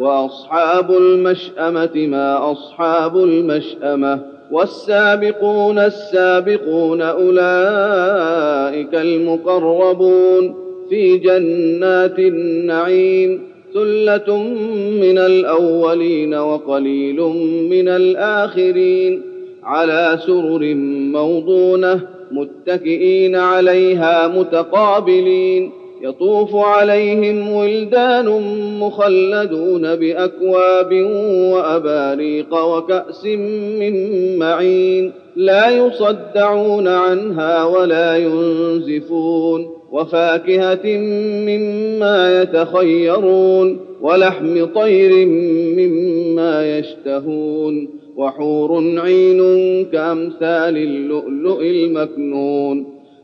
وأصحاب المشأمة ما أصحاب المشأمة والسابقون السابقون أولئك المقربون في جنات النعيم ثلة من الأولين وقليل من الآخرين على سرر موضونة متكئين عليها متقابلين يطوف عليهم ولدان مخلدون بأكواب وأباريق وكأس من معين لا يصدعون عنها ولا ينزفون وفاكهة مما يتخيرون ولحم طير مما يشتهون وحور عين كأمثال اللؤلؤ المكنون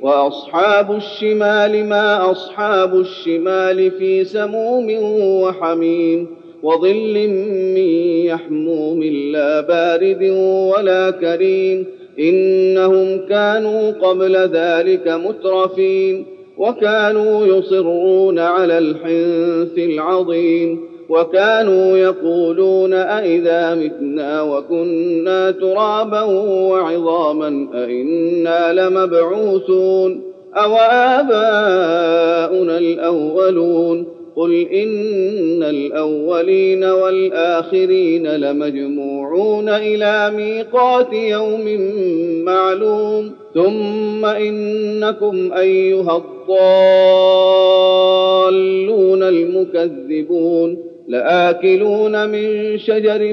وأصحاب الشمال ما أصحاب الشمال في سموم وحميم وظل من يحموم لا بارد ولا كريم إنهم كانوا قبل ذلك مترفين وكانوا يصرون على الحنث العظيم وكانوا يقولون أإذا متنا وكنا ترابا وعظاما أإنا لمبعوثون أو آباؤنا الأولون قل إن الأولين والآخرين لمجموعون إلى ميقات يوم معلوم. ثم إنكم أيها الضالون المكذبون. لآكلون من شجر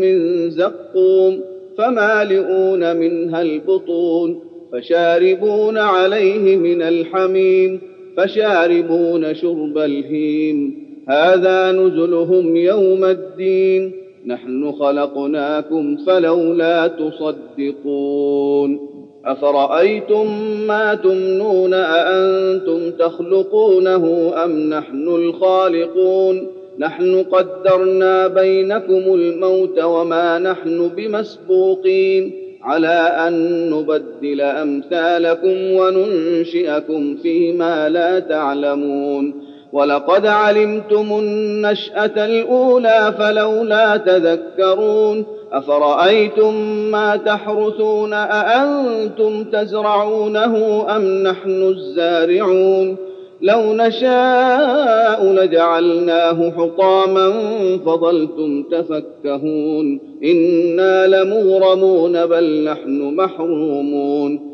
من زقوم. فمالئون منها البطون. فشاربون عليه من الحميم. فشاربون شرب الهيم. هذا نزلهم يوم الدين. نحن خلقناكم فلولا تصدقون أفرأيتم ما تمنون أأنتم تخلقونه أم نحن الخالقون نحن قدرنا بينكم الموت وما نحن بمسبوقين على أن نبدل أمثالكم وننشئكم فيما لا تعلمون ولقد علمتم النشأة الأولى فلولا تذكرون أفرأيتم ما تحرثون أأنتم تزرعونه أم نحن الزارعون لو نشاء لجعلناه حطاما فظلتم تفكهون إنا لمغرمون بل نحن محرومون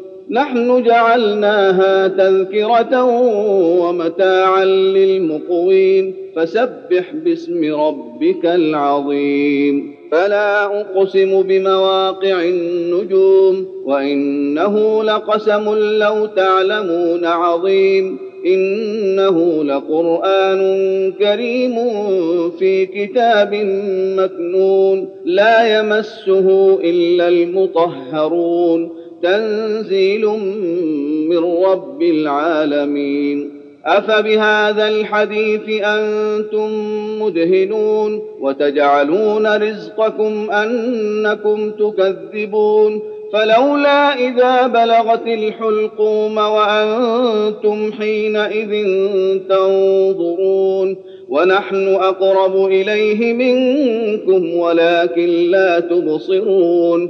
نحن جعلناها تذكرة ومتاعا للمقوين. فسبح باسم ربك العظيم. فلا أقسم بمواقع النجوم وإنه لقسم لو تعلمون عظيم. إنه لقرآن كريم في كتاب مكنون. لا يمسه إلا المطهرون. تنزيل من رب العالمين. أفبهذا الحديث أنتم مدهنون وتجعلون رزقكم أنكم تكذبون. فلولا إذا بلغت الحلقوم وأنتم حينئذ تنظرون. ونحن أقرب إليه منكم ولكن لا تبصرون.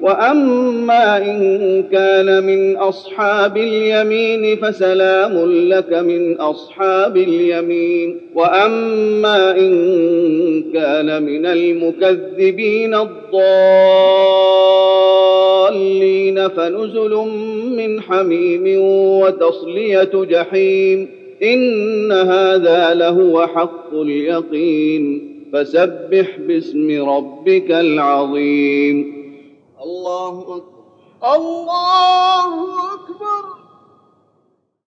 واما ان كان من اصحاب اليمين فسلام لك من اصحاب اليمين واما ان كان من المكذبين الضالين فنزل من حميم وتصليه جحيم ان هذا لهو حق اليقين فسبح باسم ربك العظيم الله أكبر. الله أكبر.